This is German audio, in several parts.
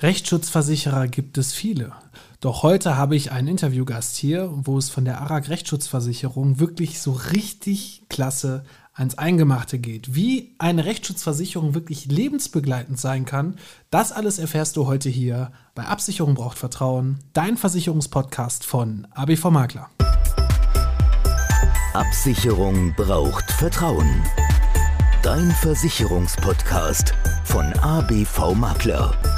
Rechtsschutzversicherer gibt es viele. Doch heute habe ich einen Interviewgast hier, wo es von der ARAG Rechtsschutzversicherung wirklich so richtig klasse ans Eingemachte geht. Wie eine Rechtsschutzversicherung wirklich lebensbegleitend sein kann, das alles erfährst du heute hier bei Absicherung braucht Vertrauen, dein Versicherungspodcast von ABV Makler. Absicherung braucht Vertrauen. Dein Versicherungspodcast von ABV Makler.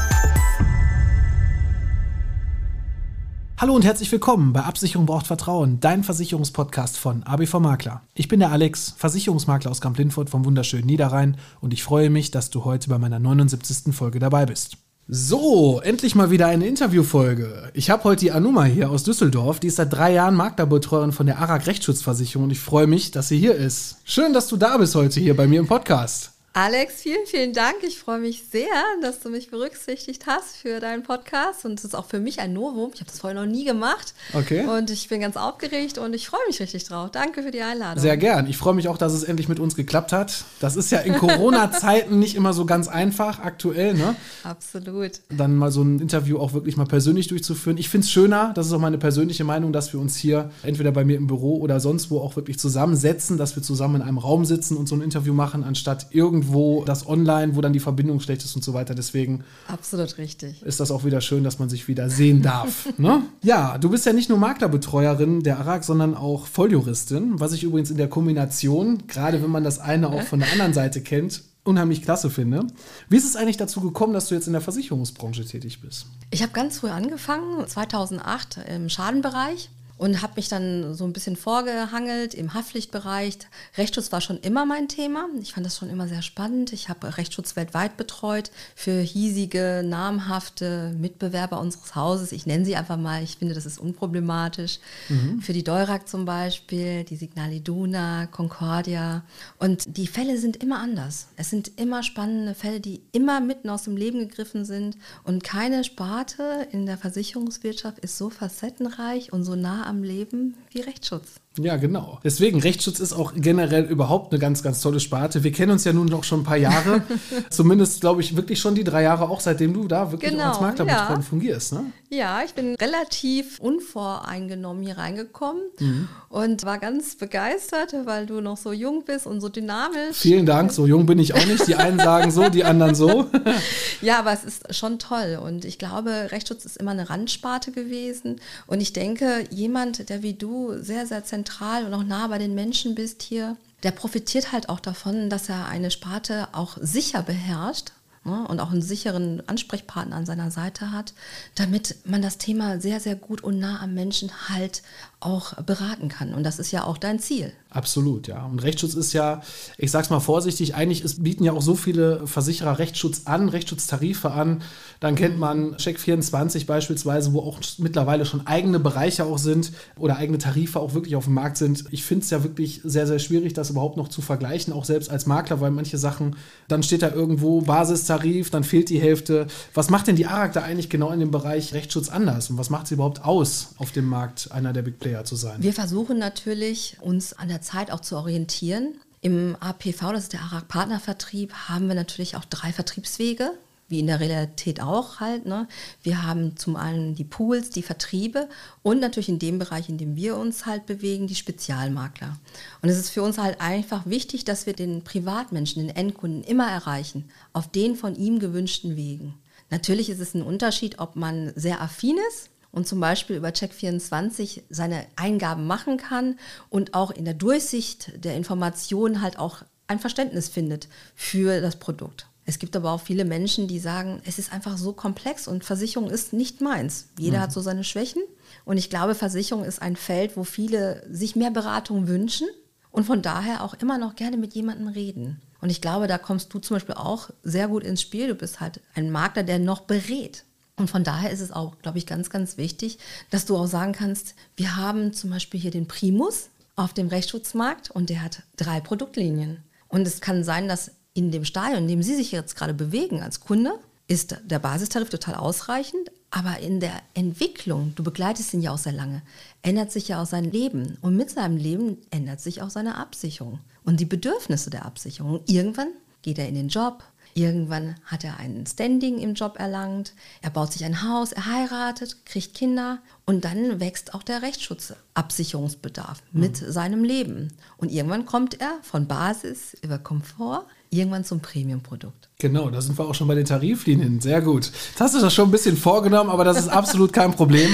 Hallo und herzlich willkommen bei Absicherung braucht Vertrauen, dein Versicherungspodcast von ABV Makler. Ich bin der Alex, Versicherungsmakler aus Kamp-Lindfort vom wunderschönen Niederrhein und ich freue mich, dass du heute bei meiner 79. Folge dabei bist. So, endlich mal wieder eine Interviewfolge. Ich habe heute die Anuma hier aus Düsseldorf. Die ist seit drei Jahren Maklerbetreuerin von der ARAG Rechtsschutzversicherung und ich freue mich, dass sie hier ist. Schön, dass du da bist heute hier bei mir im Podcast. Alex, vielen, vielen Dank. Ich freue mich sehr, dass du mich berücksichtigt hast für deinen Podcast. Und es ist auch für mich ein Novum. Ich habe das vorher noch nie gemacht. Okay. Und ich bin ganz aufgeregt und ich freue mich richtig drauf. Danke für die Einladung. Sehr gern. Ich freue mich auch, dass es endlich mit uns geklappt hat. Das ist ja in Corona-Zeiten nicht immer so ganz einfach aktuell, ne? Absolut. Dann mal so ein Interview auch wirklich mal persönlich durchzuführen. Ich finde es schöner, das ist auch meine persönliche Meinung, dass wir uns hier entweder bei mir im Büro oder sonst wo auch wirklich zusammensetzen, dass wir zusammen in einem Raum sitzen und so ein Interview machen, anstatt irgendwie irgendwo das online, wo dann die Verbindung schlecht ist und so weiter. Deswegen absolut richtig. Ist das auch wieder schön, dass man sich wieder sehen darf. ne? Ja, du bist ja nicht nur Maklerbetreuerin der ARAG, sondern auch Volljuristin, was ich übrigens in der Kombination, gerade wenn man das eine auch von der anderen Seite kennt, unheimlich klasse finde. Wie ist es eigentlich dazu gekommen, dass du jetzt in der Versicherungsbranche tätig bist? Ich habe ganz früh angefangen, 2008 im Schadenbereich und habe mich dann so ein bisschen vorgehangelt im Haftpflichtbereich. Rechtsschutz war schon immer mein Thema. Ich fand das schon immer sehr spannend. Ich habe Rechtsschutz weltweit betreut für hiesige, namhafte Mitbewerber unseres Hauses. Ich nenne sie einfach mal. Ich finde, das ist unproblematisch. Mhm. Für die Deurak zum Beispiel, die Signal Iduna, Concordia. Und die Fälle sind immer anders. Es sind immer spannende Fälle, die immer mitten aus dem Leben gegriffen sind. Und keine Sparte in der Versicherungswirtschaft ist so facettenreich und so nah am Leben wie Rechtsschutz. Ja, genau. Deswegen, Rechtsschutz ist auch generell überhaupt eine ganz, ganz tolle Sparte. Wir kennen uns ja nun noch schon ein paar Jahre. Zumindest, glaube ich, wirklich schon die drei Jahre, auch seitdem du da wirklich genau, als Maklerbetreuerin ja. fungierst. Ne? Ja, ich bin relativ unvoreingenommen hier reingekommen mhm. und war ganz begeistert, weil du noch so jung bist und so dynamisch. Vielen Dank, so jung bin ich auch nicht. Die einen sagen so, die anderen so. ja, aber es ist schon toll und ich glaube, Rechtsschutz ist immer eine Randsparte gewesen und ich denke, jemand, der wie du sehr, sehr zentral zentral und auch nah bei den Menschen bist hier, der profitiert halt auch davon, dass er eine Sparte auch sicher beherrscht ne, und auch einen sicheren Ansprechpartner an seiner Seite hat, damit man das Thema sehr, sehr gut und nah am Menschen halt auch beraten kann. Und das ist ja auch dein Ziel. Absolut, ja. Und Rechtsschutz ist ja, ich sag's mal vorsichtig, eigentlich ist, bieten ja auch so viele Versicherer Rechtsschutz an, Rechtsschutztarife an. Dann kennt man Check24 beispielsweise, wo auch mittlerweile schon eigene Bereiche auch sind oder eigene Tarife auch wirklich auf dem Markt sind. Ich finde es ja wirklich sehr, sehr schwierig, das überhaupt noch zu vergleichen, auch selbst als Makler, weil manche Sachen, dann steht da irgendwo Basistarif, dann fehlt die Hälfte. Was macht denn die ARAG da eigentlich genau in dem Bereich Rechtsschutz anders und was macht sie überhaupt aus auf dem Markt einer der Big Player zu sein? Wir versuchen natürlich, uns an der Zeit auch zu orientieren. Im APV, das ist der ARAG Partnervertrieb, haben wir natürlich auch drei Vertriebswege wie in der Realität auch halt. Ne? Wir haben zum einen die Pools, die Vertriebe und natürlich in dem Bereich, in dem wir uns halt bewegen, die Spezialmakler. Und es ist für uns halt einfach wichtig, dass wir den Privatmenschen, den Endkunden immer erreichen, auf den von ihm gewünschten Wegen. Natürlich ist es ein Unterschied, ob man sehr affin ist und zum Beispiel über Check24 seine Eingaben machen kann und auch in der Durchsicht der Informationen halt auch ein Verständnis findet für das Produkt. Es gibt aber auch viele Menschen, die sagen, es ist einfach so komplex und Versicherung ist nicht meins. Jeder mhm. hat so seine Schwächen. Und ich glaube, Versicherung ist ein Feld, wo viele sich mehr Beratung wünschen und von daher auch immer noch gerne mit jemandem reden. Und ich glaube, da kommst du zum Beispiel auch sehr gut ins Spiel. Du bist halt ein Makler, der noch berät. Und von daher ist es auch, glaube ich, ganz, ganz wichtig, dass du auch sagen kannst, wir haben zum Beispiel hier den Primus auf dem Rechtsschutzmarkt und der hat drei Produktlinien. Und es kann sein, dass in dem Stadion, in dem Sie sich jetzt gerade bewegen als Kunde, ist der Basistarif total ausreichend, aber in der Entwicklung, du begleitest ihn ja auch sehr lange, ändert sich ja auch sein Leben. Und mit seinem Leben ändert sich auch seine Absicherung und die Bedürfnisse der Absicherung. Irgendwann geht er in den Job, irgendwann hat er ein Standing im Job erlangt, er baut sich ein Haus, er heiratet, kriegt Kinder und dann wächst auch der Rechtsschutzabsicherungsbedarf mhm. mit seinem Leben. Und irgendwann kommt er von Basis über Komfort irgendwann zum Premium-Produkt. Genau, da sind wir auch schon bei den Tariflinien. Sehr gut. Jetzt hast du das schon ein bisschen vorgenommen, aber das ist absolut kein Problem.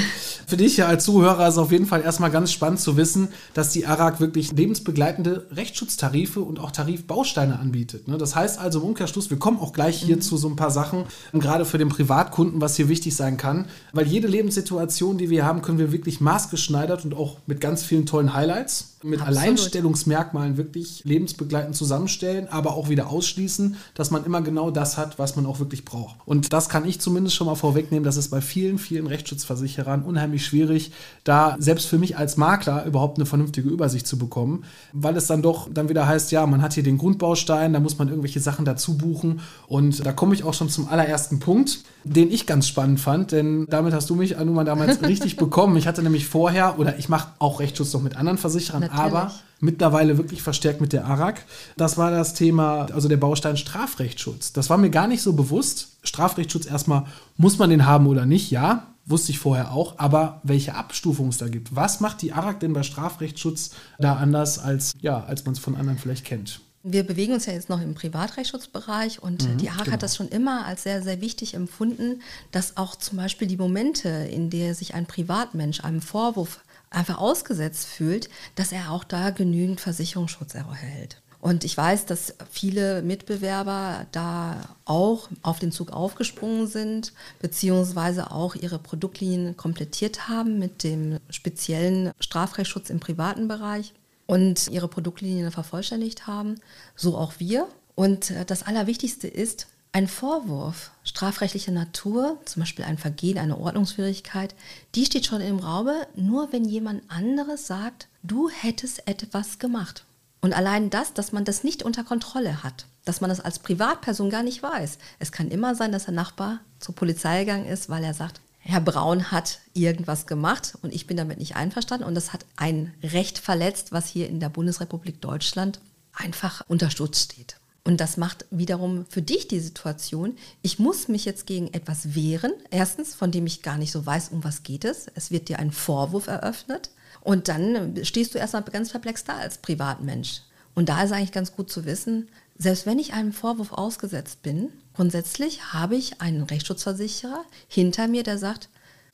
Für dich ja als Zuhörer ist es auf jeden Fall erstmal ganz spannend zu wissen, dass die ARAG wirklich lebensbegleitende Rechtsschutztarife und auch Tarifbausteine anbietet. Ne? Das heißt also im Umkehrschluss, wir kommen auch gleich hier mhm. zu so ein paar Sachen, gerade für den Privatkunden, was hier wichtig sein kann, weil jede Lebenssituation, die wir haben, können wir wirklich maßgeschneidert und auch mit ganz vielen tollen Highlights mit Absolut. Alleinstellungsmerkmalen wirklich lebensbegleitend zusammenstellen, aber auch wieder ausschließen, dass man immer genau das hat, was man auch wirklich braucht. Und das kann ich zumindest schon mal vorwegnehmen, dass es bei vielen, vielen Rechtsschutzversicherern unheimlich schwierig, da selbst für mich als Makler überhaupt eine vernünftige Übersicht zu bekommen, weil es dann doch dann wieder heißt, ja, man hat hier den Grundbaustein, da muss man irgendwelche Sachen dazu buchen und da komme ich auch schon zum allerersten Punkt, den ich ganz spannend fand, denn damit hast du mich, Anuma, damals richtig bekommen. Ich hatte nämlich vorher, oder ich mache auch Rechtsschutz noch mit anderen Versicherern, Natürlich. aber mittlerweile wirklich verstärkt mit der ARAG. Das war das Thema, also der Baustein Strafrechtsschutz. Das war mir gar nicht so bewusst. Strafrechtsschutz erstmal, muss man den haben oder nicht? Ja, wusste ich vorher auch. Aber welche Abstufung es da gibt. Was macht die ARAG denn bei Strafrechtsschutz da anders, als, ja, als man es von anderen vielleicht kennt? Wir bewegen uns ja jetzt noch im Privatrechtsschutzbereich und mhm, die ARAG genau. hat das schon immer als sehr, sehr wichtig empfunden, dass auch zum Beispiel die Momente, in der sich ein Privatmensch einem Vorwurf einfach ausgesetzt fühlt, dass er auch da genügend Versicherungsschutz erhält. Und ich weiß, dass viele Mitbewerber da auch auf den Zug aufgesprungen sind, beziehungsweise auch ihre Produktlinien komplettiert haben mit dem speziellen Strafrechtsschutz im privaten Bereich und ihre Produktlinien vervollständigt haben. So auch wir. Und das Allerwichtigste ist, ein Vorwurf strafrechtlicher Natur, zum Beispiel ein Vergehen, eine Ordnungswidrigkeit, die steht schon im Raube, nur wenn jemand anderes sagt, du hättest etwas gemacht. Und allein das, dass man das nicht unter Kontrolle hat, dass man das als Privatperson gar nicht weiß. Es kann immer sein, dass der Nachbar zur Polizei gegangen ist, weil er sagt, Herr Braun hat irgendwas gemacht und ich bin damit nicht einverstanden und das hat ein Recht verletzt, was hier in der Bundesrepublik Deutschland einfach unter Schutz steht. Und das macht wiederum für dich die Situation, ich muss mich jetzt gegen etwas wehren, erstens, von dem ich gar nicht so weiß, um was geht es. Es wird dir ein Vorwurf eröffnet und dann stehst du erstmal ganz perplex da als Privatmensch. Und da ist eigentlich ganz gut zu wissen, selbst wenn ich einem Vorwurf ausgesetzt bin, grundsätzlich habe ich einen Rechtsschutzversicherer hinter mir, der sagt,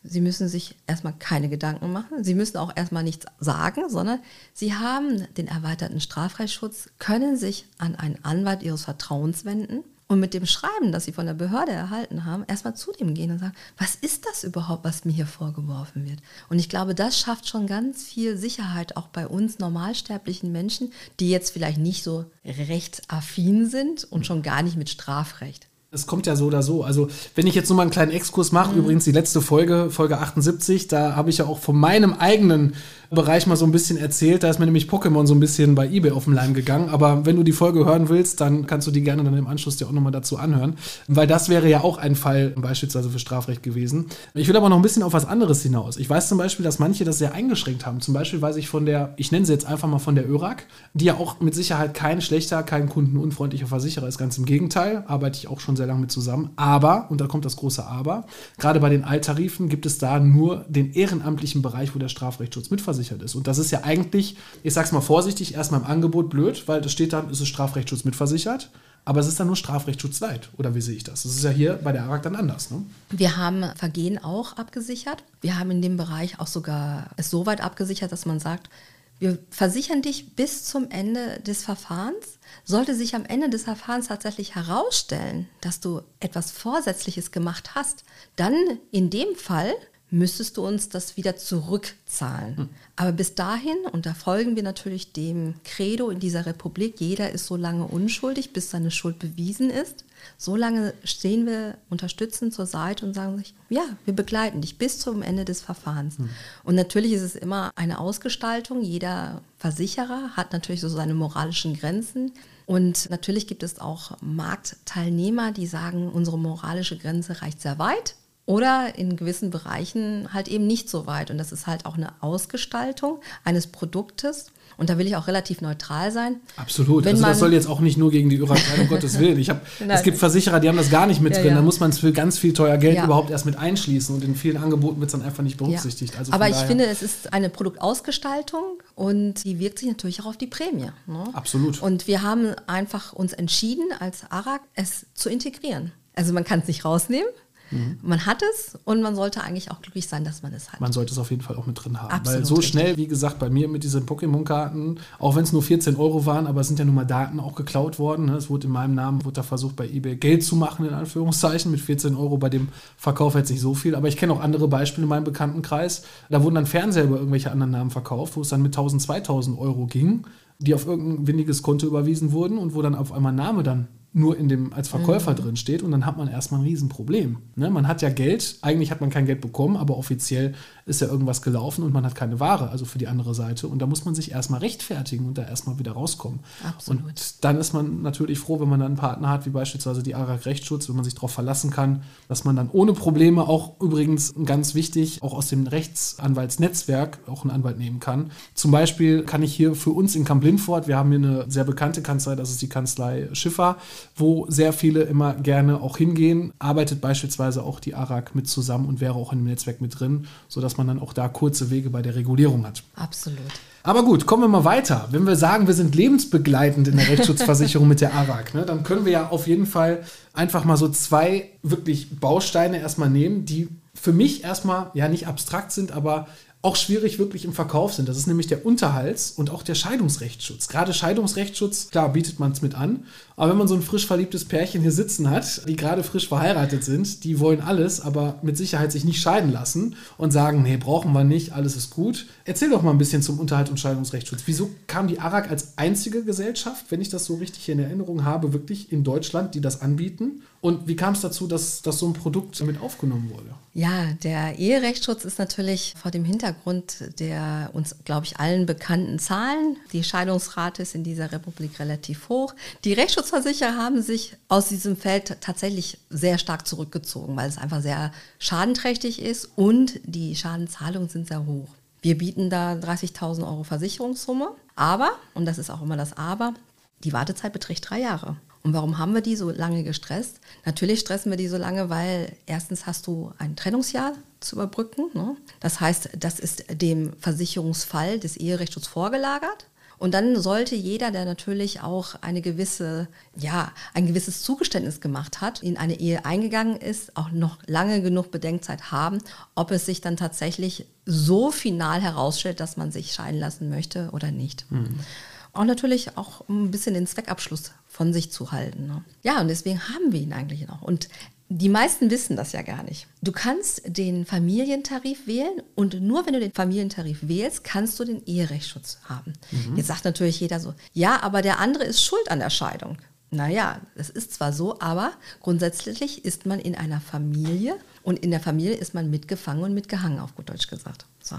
Sie müssen sich erstmal keine Gedanken machen. Sie müssen auch erstmal nichts sagen, sondern Sie haben den erweiterten Strafrechtsschutz, können sich an einen Anwalt Ihres Vertrauens wenden und mit dem Schreiben, das Sie von der Behörde erhalten haben, erstmal zu dem gehen und sagen, was ist das überhaupt, was mir hier vorgeworfen wird? Und ich glaube, das schafft schon ganz viel Sicherheit auch bei uns normalsterblichen Menschen, die jetzt vielleicht nicht so rechtsaffin sind und schon gar nicht mit Strafrecht es kommt ja so oder so. Also, wenn ich jetzt nur mal einen kleinen Exkurs mache, mhm. übrigens die letzte Folge, Folge 78, da habe ich ja auch von meinem eigenen Bereich mal so ein bisschen erzählt. Da ist mir nämlich Pokémon so ein bisschen bei eBay auf den Leim gegangen. Aber wenn du die Folge hören willst, dann kannst du die gerne dann im Anschluss dir auch nochmal dazu anhören. Weil das wäre ja auch ein Fall beispielsweise für Strafrecht gewesen. Ich will aber noch ein bisschen auf was anderes hinaus. Ich weiß zum Beispiel, dass manche das sehr eingeschränkt haben. Zum Beispiel weiß ich von der, ich nenne sie jetzt einfach mal von der ÖRAG, die ja auch mit Sicherheit kein schlechter, kein kundenunfreundlicher Versicherer ist. Ganz im Gegenteil, arbeite ich auch schon sehr lange mit zusammen. Aber, und da kommt das große Aber, gerade bei den Alttarifen gibt es da nur den ehrenamtlichen Bereich, wo der Strafrechtsschutz mitversichert ist. Und das ist ja eigentlich, ich sag's mal vorsichtig, erstmal im Angebot blöd, weil das steht dann, ist es Strafrechtsschutz mitversichert. Aber es ist dann nur Strafrechtsschutz Leid, oder wie sehe ich das? Das ist ja hier bei der ARAG dann anders. Ne? Wir haben Vergehen auch abgesichert. Wir haben in dem Bereich auch sogar es so weit abgesichert, dass man sagt, Wir versichern dich bis zum Ende des Verfahrens. Sollte sich am Ende des Verfahrens tatsächlich herausstellen, dass du etwas Vorsätzliches gemacht hast, dann in dem Fall müsstest du uns das wieder zurückzahlen. Hm. Aber bis dahin, und da folgen wir natürlich dem Credo in dieser Republik, jeder ist so lange unschuldig, bis seine Schuld bewiesen ist. So lange stehen wir unterstützend zur Seite und sagen sich, ja, wir begleiten dich bis zum Ende des Verfahrens. Hm. Und natürlich ist es immer eine Ausgestaltung. Jeder Versicherer hat natürlich so seine moralischen Grenzen. Und natürlich gibt es auch Marktteilnehmer, die sagen, unsere moralische Grenze reicht sehr weit. Oder in gewissen Bereichen halt eben nicht so weit. Und das ist halt auch eine Ausgestaltung eines Produktes. Und da will ich auch relativ neutral sein. Absolut. Wenn also das soll jetzt auch nicht nur gegen die um Gottes Willen. Ich hab, es gibt Versicherer, die haben das gar nicht mit ja, drin. Ja. Da muss man es für ganz viel teuer Geld ja. überhaupt erst mit einschließen. Und in vielen Angeboten wird es dann einfach nicht berücksichtigt. Also Aber ich finde, es ist eine Produktausgestaltung und die wirkt sich natürlich auch auf die Prämie. Ne? Absolut. Und wir haben einfach uns entschieden, als ARAG es zu integrieren. Also man kann es nicht rausnehmen. Mhm. Man hat es und man sollte eigentlich auch glücklich sein, dass man es hat. Man sollte es auf jeden Fall auch mit drin haben. Absolut Weil so richtig. schnell, wie gesagt, bei mir mit diesen Pokémon-Karten, auch wenn es nur 14 Euro waren, aber es sind ja nun mal Daten auch geklaut worden. Ne? Es wurde in meinem Namen wurde da versucht, bei eBay Geld zu machen, in Anführungszeichen. Mit 14 Euro bei dem Verkauf jetzt nicht so viel. Aber ich kenne auch andere Beispiele in meinem Bekanntenkreis. Da wurden dann Fernseher über irgendwelche anderen Namen verkauft, wo es dann mit 1000, 2000 Euro ging die auf irgendein windiges Konto überwiesen wurden und wo dann auf einmal Name dann nur in dem als Verkäufer mhm. drin steht und dann hat man erstmal ein Riesenproblem. Ne? Man hat ja Geld, eigentlich hat man kein Geld bekommen, aber offiziell ist ja irgendwas gelaufen und man hat keine Ware, also für die andere Seite. Und da muss man sich erstmal rechtfertigen und da erstmal wieder rauskommen. Absolut. Und dann ist man natürlich froh, wenn man dann einen Partner hat, wie beispielsweise die ARAG Rechtsschutz, wenn man sich darauf verlassen kann, dass man dann ohne Probleme auch übrigens ganz wichtig, auch aus dem Rechtsanwaltsnetzwerk auch einen Anwalt nehmen kann. Zum Beispiel kann ich hier für uns in Kamp-Lindfort, wir haben hier eine sehr bekannte Kanzlei, das ist die Kanzlei Schiffer, wo sehr viele immer gerne auch hingehen, arbeitet beispielsweise auch die ARAG mit zusammen und wäre auch in dem Netzwerk mit drin, sodass man dann auch da kurze Wege bei der Regulierung hat. Absolut. Aber gut, kommen wir mal weiter. Wenn wir sagen, wir sind lebensbegleitend in der Rechtsschutzversicherung mit der ARAG, ne, dann können wir ja auf jeden Fall einfach mal so zwei wirklich Bausteine erstmal nehmen, die für mich erstmal ja nicht abstrakt sind, aber auch schwierig wirklich im Verkauf sind. Das ist nämlich der Unterhalts- und auch der Scheidungsrechtsschutz. Gerade Scheidungsrechtsschutz, klar, bietet man es mit an. Aber wenn man so ein frisch verliebtes Pärchen hier sitzen hat, die gerade frisch verheiratet sind, die wollen alles, aber mit Sicherheit sich nicht scheiden lassen und sagen, nee, brauchen wir nicht, alles ist gut. Erzähl doch mal ein bisschen zum Unterhalt- und Scheidungsrechtsschutz. Wieso kam die ARAG als einzige Gesellschaft, wenn ich das so richtig in Erinnerung habe, wirklich in Deutschland, die das anbieten? Und wie kam es dazu, dass, dass so ein Produkt mit aufgenommen wurde? Ja, der Eherechtsschutz ist natürlich vor dem Hintergrund der uns, glaube ich, allen bekannten Zahlen. Die Scheidungsrate ist in dieser Republik relativ hoch. Die Rechtsschutzversicherer haben sich aus diesem Feld tatsächlich sehr stark zurückgezogen, weil es einfach sehr schadenträchtig ist und die Schadenzahlungen sind sehr hoch. Wir bieten da 30.000 Euro Versicherungssumme, aber, und das ist auch immer das Aber, die Wartezeit beträgt drei Jahre. Und warum haben wir die so lange gestresst? Natürlich stressen wir die so lange, weil erstens hast du ein Trennungsjahr zu überbrücken. Ne? Das heißt, das ist dem Versicherungsfall des Eherechtsschutzes vorgelagert. Und dann sollte jeder, der natürlich auch eine gewisse, ja, ein gewisses Zugeständnis gemacht hat, in eine Ehe eingegangen ist, auch noch lange genug Bedenkzeit haben, ob es sich dann tatsächlich so final herausstellt, dass man sich scheiden lassen möchte oder nicht. Mhm. Auch natürlich auch ein bisschen den Zweckabschluss von sich zu halten. Ne? Ja, und deswegen haben wir ihn eigentlich noch. Und die meisten wissen das ja gar nicht. Du kannst den Familientarif wählen und nur wenn du den Familientarif wählst, kannst du den Eherechtsschutz haben. Mhm. Jetzt sagt natürlich jeder so, ja, aber der andere ist schuld an der Scheidung. Naja, das ist zwar so, aber grundsätzlich ist man in einer Familie und in der Familie ist man mitgefangen und mitgehangen, auf gut Deutsch gesagt. So,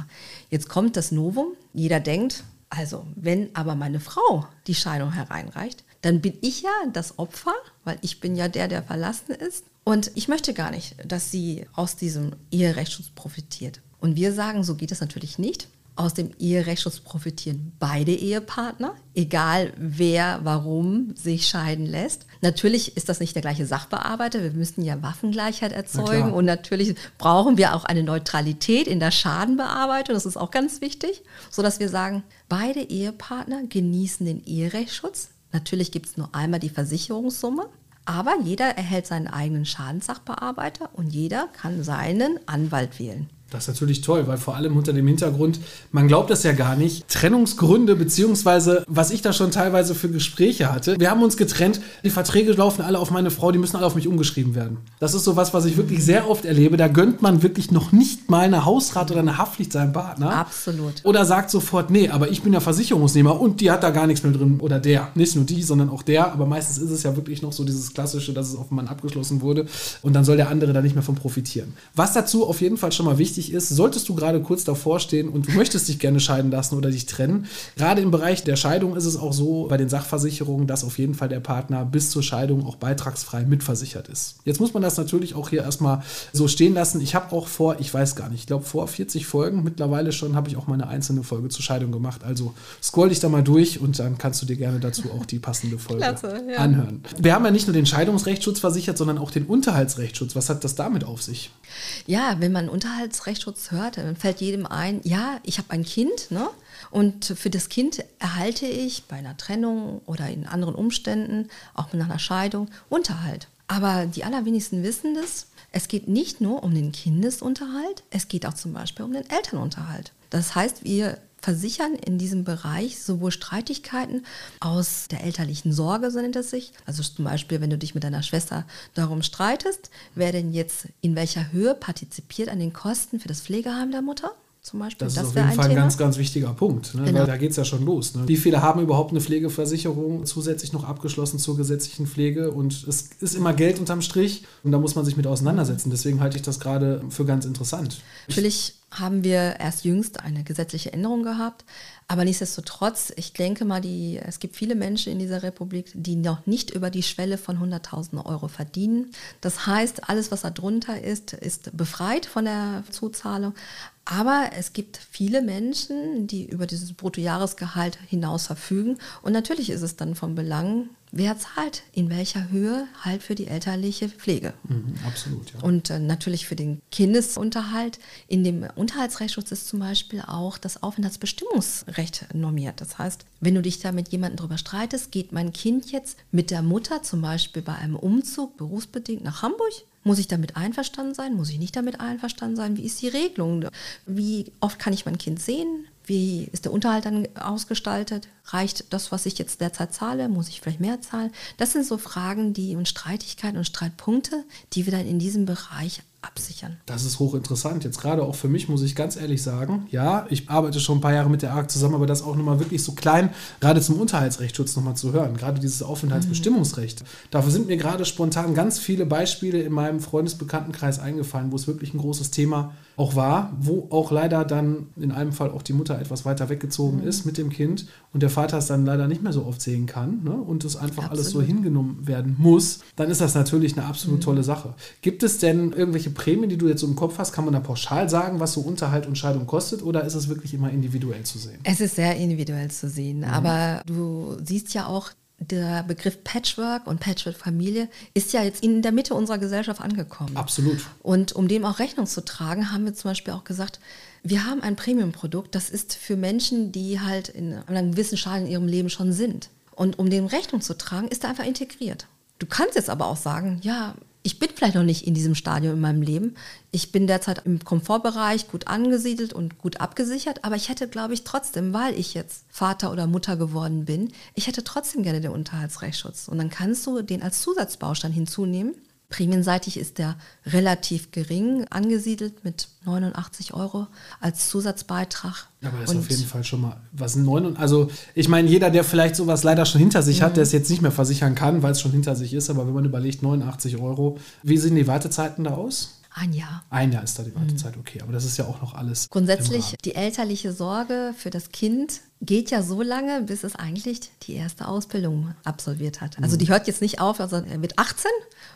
jetzt kommt das Novum. Jeder denkt, also wenn aber meine Frau die Scheidung hereinreicht, dann bin ich ja das Opfer, weil ich bin ja der, der verlassen ist. Und ich möchte gar nicht, dass sie aus diesem Eherechtsschutz profitiert. Und wir sagen, so geht es natürlich nicht. Aus dem Eherechtsschutz profitieren beide Ehepartner, egal wer warum sich scheiden lässt. Natürlich ist das nicht der gleiche Sachbearbeiter. Wir müssen ja Waffengleichheit erzeugen Na und natürlich brauchen wir auch eine Neutralität in der Schadenbearbeitung. Das ist auch ganz wichtig, sodass wir sagen, beide Ehepartner genießen den Eherechtsschutz. Natürlich gibt es nur einmal die Versicherungssumme, aber jeder erhält seinen eigenen Schadenssachbearbeiter und jeder kann seinen Anwalt wählen. Das ist natürlich toll, weil vor allem unter dem Hintergrund, man glaubt das ja gar nicht, Trennungsgründe, beziehungsweise was ich da schon teilweise für Gespräche hatte. Wir haben uns getrennt, die Verträge laufen alle auf meine Frau, die müssen alle auf mich umgeschrieben werden. Das ist so was, was ich wirklich sehr oft erlebe. Da gönnt man wirklich noch nicht mal eine Hausrat oder eine Haftpflicht seinem Partner. Absolut. Oder sagt sofort, nee, aber ich bin ja Versicherungsnehmer und die hat da gar nichts mehr drin. Oder der. Nicht nur die, sondern auch der. Aber meistens ist es ja wirklich noch so dieses Klassische, dass es auf einen Mann abgeschlossen wurde und dann soll der andere da nicht mehr von profitieren. Was dazu auf jeden Fall schon mal wichtig ist, solltest du gerade kurz davor stehen und du möchtest dich gerne scheiden lassen oder dich trennen. Gerade im Bereich der Scheidung ist es auch so bei den Sachversicherungen, dass auf jeden Fall der Partner bis zur Scheidung auch beitragsfrei mitversichert ist. Jetzt muss man das natürlich auch hier erstmal so stehen lassen. Ich habe auch vor, ich weiß gar nicht, ich glaube vor 40 Folgen mittlerweile schon habe ich auch mal eine einzelne Folge zur Scheidung gemacht. Also scroll dich da mal durch und dann kannst du dir gerne dazu auch die passende Folge Klasse, ja. anhören. Wir haben ja nicht nur den Scheidungsrechtsschutz versichert, sondern auch den Unterhaltsrechtsschutz. Was hat das damit auf sich? Ja, wenn man Unterhaltsrechtsschutz hört, dann fällt jedem ein, ja, ich habe ein Kind, ne? Und für das Kind erhalte ich bei einer Trennung oder in anderen Umständen, auch nach einer Scheidung, Unterhalt. Aber die allerwenigsten wissen das. Es geht nicht nur um den Kindesunterhalt, es geht auch zum Beispiel um den Elternunterhalt. Das heißt, wir versichern in diesem Bereich sowohl Streitigkeiten aus der elterlichen Sorge, so nennt es sich. Also zum Beispiel, wenn du dich mit deiner Schwester darum streitest, wer denn jetzt in welcher Höhe partizipiert an den Kosten für das Pflegeheim der Mutter zum Beispiel. Das, das ist auf jeden ein Fall ein ganz, ganz wichtiger Punkt, ne? genau. weil da geht es ja schon los. Ne? Wie viele haben überhaupt eine Pflegeversicherung zusätzlich noch abgeschlossen zur gesetzlichen Pflege und es ist immer Geld unterm Strich und da muss man sich mit auseinandersetzen. Deswegen halte ich das gerade für ganz interessant. Natürlich haben wir erst jüngst eine gesetzliche Änderung gehabt, aber nichtsdestotrotz, ich denke mal, die, es gibt viele Menschen in dieser Republik, die noch nicht über die Schwelle von 100.000 Euro verdienen. Das heißt, alles, was da drunter ist, ist befreit von der Zuzahlung. Aber es gibt viele Menschen, die über dieses Bruttojahresgehalt hinaus verfügen. Und natürlich ist es dann von Belang, wer zahlt in welcher Höhe halt für die elterliche Pflege. Mhm, absolut, ja. Und äh, natürlich für den Kindesunterhalt. In dem Unterhaltsrechtsschutz ist zum Beispiel auch das Aufenthaltsbestimmungsrecht normiert. Das heißt, wenn du dich da mit jemandem drüber streitest, geht mein Kind jetzt mit der Mutter zum Beispiel bei einem Umzug berufsbedingt nach Hamburg muss ich damit einverstanden sein? Muss ich nicht damit einverstanden sein? Wie ist die Regelung? Wie oft kann ich mein Kind sehen? Wie ist der Unterhalt dann ausgestaltet? Reicht das, was ich jetzt derzeit zahle? Muss ich vielleicht mehr zahlen? Das sind so Fragen, die und Streitigkeiten und Streitpunkte, die wir dann in diesem Bereich absichern. Das ist hochinteressant. Jetzt gerade auch für mich muss ich ganz ehrlich sagen, ja, ich arbeite schon ein paar Jahre mit der ARC zusammen, aber das auch nochmal wirklich so klein, gerade zum Unterhaltsrechtsschutz nochmal zu hören, gerade dieses Aufenthaltsbestimmungsrecht. Mhm. Dafür sind mir gerade spontan ganz viele Beispiele in meinem Freundesbekanntenkreis eingefallen, wo es wirklich ein großes Thema auch war, wo auch leider dann in einem Fall auch die Mutter etwas weiter weggezogen mhm. ist mit dem Kind und der Vater es dann leider nicht mehr so oft sehen kann ne, und es einfach absolut. alles so hingenommen werden muss, dann ist das natürlich eine absolut mhm. tolle Sache. Gibt es denn irgendwelche Prämien, die du jetzt so im Kopf hast? Kann man da pauschal sagen, was so Unterhalt und Scheidung kostet oder ist es wirklich immer individuell zu sehen? Es ist sehr individuell zu sehen, mhm. aber du siehst ja auch, der Begriff Patchwork und Patchwork-Familie ist ja jetzt in der Mitte unserer Gesellschaft angekommen. Absolut. Und um dem auch Rechnung zu tragen, haben wir zum Beispiel auch gesagt, wir haben ein Premium-Produkt, das ist für Menschen, die halt in einem gewissen Schaden in ihrem Leben schon sind. Und um dem Rechnung zu tragen, ist er einfach integriert. Du kannst jetzt aber auch sagen, ja, ich bin vielleicht noch nicht in diesem Stadium in meinem Leben. Ich bin derzeit im Komfortbereich gut angesiedelt und gut abgesichert, aber ich hätte, glaube ich, trotzdem, weil ich jetzt Vater oder Mutter geworden bin, ich hätte trotzdem gerne den Unterhaltsrechtsschutz. Und dann kannst du den als Zusatzbaustein hinzunehmen Prämienseitig ist der relativ gering angesiedelt mit 89 Euro als Zusatzbeitrag. Aber das ist auf jeden Fall schon mal was neun. Also ich meine, jeder, der vielleicht sowas leider schon hinter sich mhm. hat, der es jetzt nicht mehr versichern kann, weil es schon hinter sich ist, aber wenn man überlegt, 89 Euro, wie sehen die Wartezeiten da aus? Ein Jahr. Ein Jahr ist da die Wartezeit, okay. Aber das ist ja auch noch alles. Grundsätzlich, die elterliche Sorge für das Kind geht ja so lange, bis es eigentlich die erste Ausbildung absolviert hat. Also mhm. die hört jetzt nicht auf, also er wird 18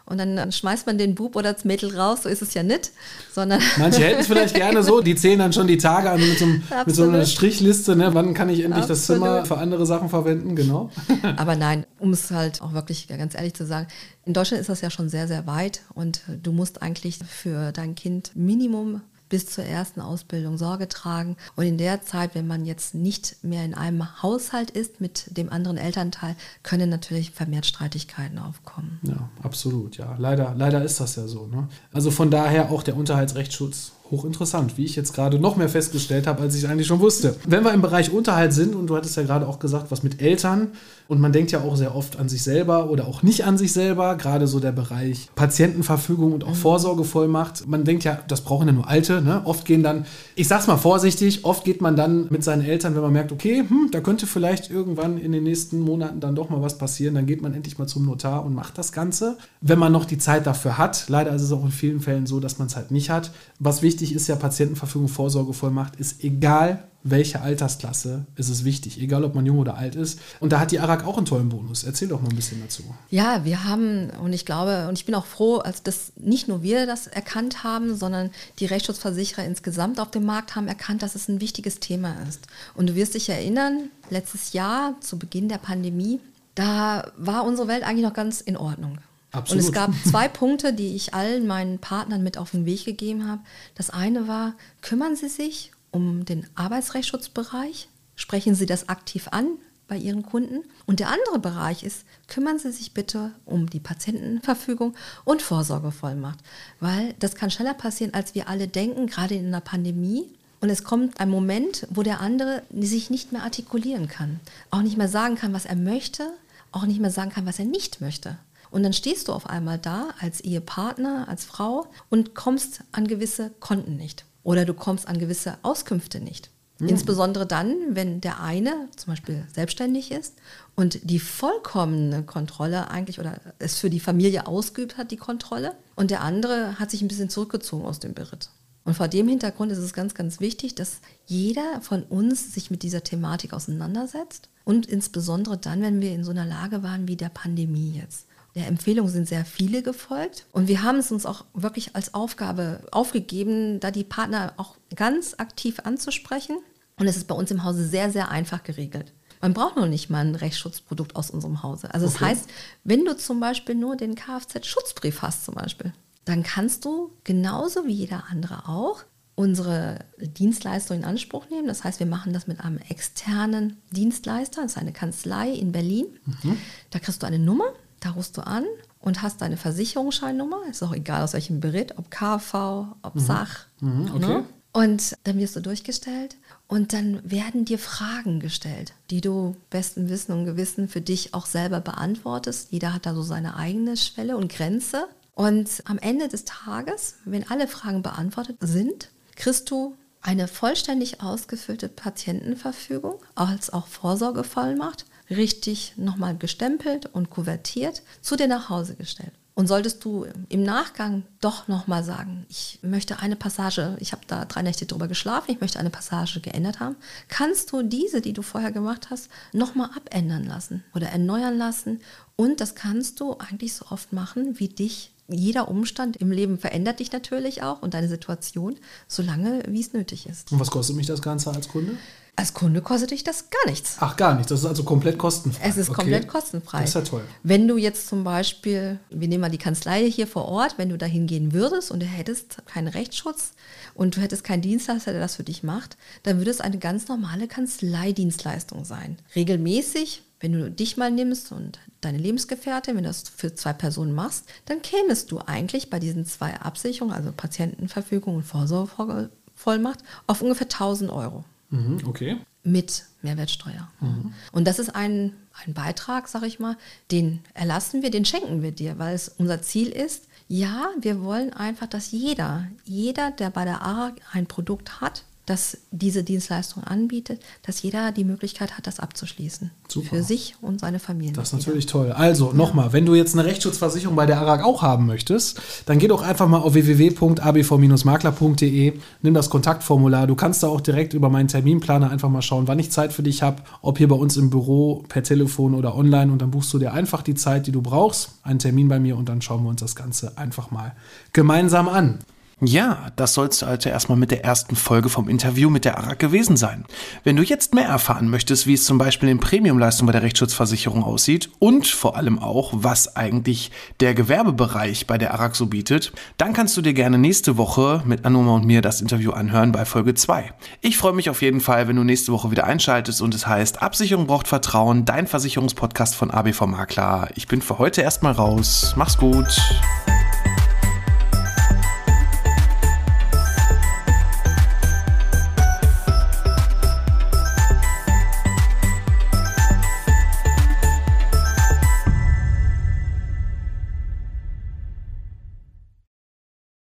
und dann schmeißt man den Bub oder das Mädel raus, so ist es ja nicht, sondern... Manche hätten es vielleicht gerne so, die zählen dann schon die Tage an mit so, mit so einer Strichliste, ne? wann kann ich endlich Absolut. das Zimmer für andere Sachen verwenden, genau. Aber nein, um es halt auch wirklich ganz ehrlich zu sagen, in Deutschland ist das ja schon sehr, sehr weit und du musst eigentlich für dein Kind Minimum bis zur ersten Ausbildung Sorge tragen. Und in der Zeit, wenn man jetzt nicht mehr in einem Haushalt ist mit dem anderen Elternteil, können natürlich vermehrt Streitigkeiten aufkommen. Ja, absolut. Ja, leider, leider ist das ja so. Ne? Also von daher auch der Unterhaltsrechtsschutz Hochinteressant, wie ich jetzt gerade noch mehr festgestellt habe, als ich eigentlich schon wusste. Wenn wir im Bereich Unterhalt sind, und du hattest ja gerade auch gesagt, was mit Eltern, und man denkt ja auch sehr oft an sich selber oder auch nicht an sich selber, gerade so der Bereich Patientenverfügung und auch mhm. Vorsorgevollmacht. Man denkt ja, das brauchen ja nur Alte. Ne? Oft gehen dann, ich sag's mal vorsichtig, oft geht man dann mit seinen Eltern, wenn man merkt, okay, hm, da könnte vielleicht irgendwann in den nächsten Monaten dann doch mal was passieren, dann geht man endlich mal zum Notar und macht das Ganze. Wenn man noch die Zeit dafür hat, leider ist es auch in vielen Fällen so, dass man es halt nicht hat. Was wichtig ist ja, Patientenverfügung, Vorsorgevollmacht ist egal, welche Altersklasse ist es wichtig, egal ob man jung oder alt ist. Und da hat die ARAG auch einen tollen Bonus. Erzähl doch mal ein bisschen dazu. Ja, wir haben, und ich glaube, und ich bin auch froh, als dass nicht nur wir das erkannt haben, sondern die Rechtsschutzversicherer insgesamt auf dem Markt haben erkannt, dass es ein wichtiges Thema ist. Und du wirst dich erinnern, letztes Jahr zu Beginn der Pandemie, da war unsere Welt eigentlich noch ganz in Ordnung. Absolut. Und es gab zwei Punkte, die ich allen meinen Partnern mit auf den Weg gegeben habe. Das eine war, kümmern Sie sich um den Arbeitsrechtsschutzbereich, sprechen Sie das aktiv an bei Ihren Kunden. Und der andere Bereich ist, kümmern Sie sich bitte um die Patientenverfügung und Vorsorgevollmacht, weil das kann schneller passieren, als wir alle denken, gerade in einer Pandemie. Und es kommt ein Moment, wo der andere sich nicht mehr artikulieren kann, auch nicht mehr sagen kann, was er möchte, auch nicht mehr sagen kann, was er nicht möchte. Und dann stehst du auf einmal da als Ehepartner, als Frau und kommst an gewisse Konten nicht. Oder du kommst an gewisse Auskünfte nicht. Mhm. Insbesondere dann, wenn der eine zum Beispiel selbstständig ist und die vollkommene Kontrolle eigentlich oder es für die Familie ausgeübt hat, die Kontrolle, und der andere hat sich ein bisschen zurückgezogen aus dem Beritt. Und vor dem Hintergrund ist es ganz, ganz wichtig, dass jeder von uns sich mit dieser Thematik auseinandersetzt und insbesondere dann, wenn wir in so einer Lage waren wie der Pandemie jetzt. Der Empfehlung sind sehr viele gefolgt. Und wir haben es uns auch wirklich als Aufgabe aufgegeben, da die Partner auch ganz aktiv anzusprechen. Und es ist bei uns im Hause sehr, sehr einfach geregelt. Man braucht noch nicht mal ein Rechtsschutzprodukt aus unserem Hause. Also okay. das heißt, wenn du zum Beispiel nur den Kfz-Schutzbrief hast zum Beispiel, dann kannst du genauso wie jeder andere auch unsere Dienstleistung in Anspruch nehmen. Das heißt, wir machen das mit einem externen Dienstleister. Das ist eine Kanzlei in Berlin. Mhm. Da kriegst du eine Nummer, da rufst du an und hast deine Versicherungsscheinnummer. Ist auch egal aus welchem Beritt, ob KV, ob mhm. Sach. Mhm, okay. Ne? Und dann wirst du durchgestellt und dann werden dir Fragen gestellt, die du besten Wissen und Gewissen für dich auch selber beantwortest. Jeder hat da so seine eigene Schwelle und Grenze. Und am Ende des Tages, wenn alle Fragen beantwortet sind, kriegst du eine vollständig ausgefüllte Patientenverfügung als auch Vorsorgevollmacht richtig nochmal gestempelt und kuvertiert zu dir nach Hause gestellt. Und solltest du im Nachgang doch nochmal sagen, ich möchte eine Passage, ich habe da drei Nächte drüber geschlafen, ich möchte eine Passage geändert haben, kannst du diese, die du vorher gemacht hast, nochmal abändern lassen oder erneuern lassen. Und das kannst du eigentlich so oft machen, wie dich jeder Umstand im Leben verändert dich natürlich auch und deine Situation, solange wie es nötig ist. Und was kostet mich das Ganze als Kunde? Als Kunde kostet dich das gar nichts. Ach, gar nichts. Das ist also komplett kostenfrei. Es ist okay. komplett kostenfrei. Das ist ja toll. Wenn du jetzt zum Beispiel, wir nehmen mal die Kanzlei hier vor Ort, wenn du da hingehen würdest und du hättest keinen Rechtsschutz und du hättest keinen Dienstleister, der das für dich macht, dann würde es eine ganz normale Kanzleidienstleistung sein. Regelmäßig, wenn du dich mal nimmst und deine Lebensgefährtin, wenn du das für zwei Personen machst, dann kämest du eigentlich bei diesen zwei Absicherungen, also Patientenverfügung und Vorsorgevollmacht, auf ungefähr 1000 Euro. Mhm, okay. Mit Mehrwertsteuer. Mhm. Und das ist ein, ein Beitrag, sag ich mal, den erlassen wir, den schenken wir dir, weil es unser Ziel ist, ja, wir wollen einfach, dass jeder, jeder, der bei der ARA ein Produkt hat, das diese Dienstleistung anbietet, dass jeder die Möglichkeit hat, das abzuschließen. Super. Für sich und seine Familie. Das ist natürlich toll. Also nochmal, wenn du jetzt eine Rechtsschutzversicherung bei der ARAG auch haben möchtest, dann geh doch einfach mal auf www.abv-makler.de, nimm das Kontaktformular. Du kannst da auch direkt über meinen Terminplaner einfach mal schauen, wann ich Zeit für dich habe, ob hier bei uns im Büro, per Telefon oder online und dann buchst du dir einfach die Zeit, die du brauchst, einen Termin bei mir und dann schauen wir uns das Ganze einfach mal gemeinsam an. Ja, das sollst du also erstmal mit der ersten Folge vom Interview mit der ARAG gewesen sein. Wenn du jetzt mehr erfahren möchtest, wie es zum Beispiel in Premiumleistung bei der Rechtsschutzversicherung aussieht und vor allem auch, was eigentlich der Gewerbebereich bei der ARAG so bietet, dann kannst du dir gerne nächste Woche mit Anoma und mir das Interview anhören bei Folge 2. Ich freue mich auf jeden Fall, wenn du nächste Woche wieder einschaltest und es heißt Absicherung braucht Vertrauen, dein Versicherungspodcast von ABV Makler. Ich bin für heute erstmal raus. Mach's gut.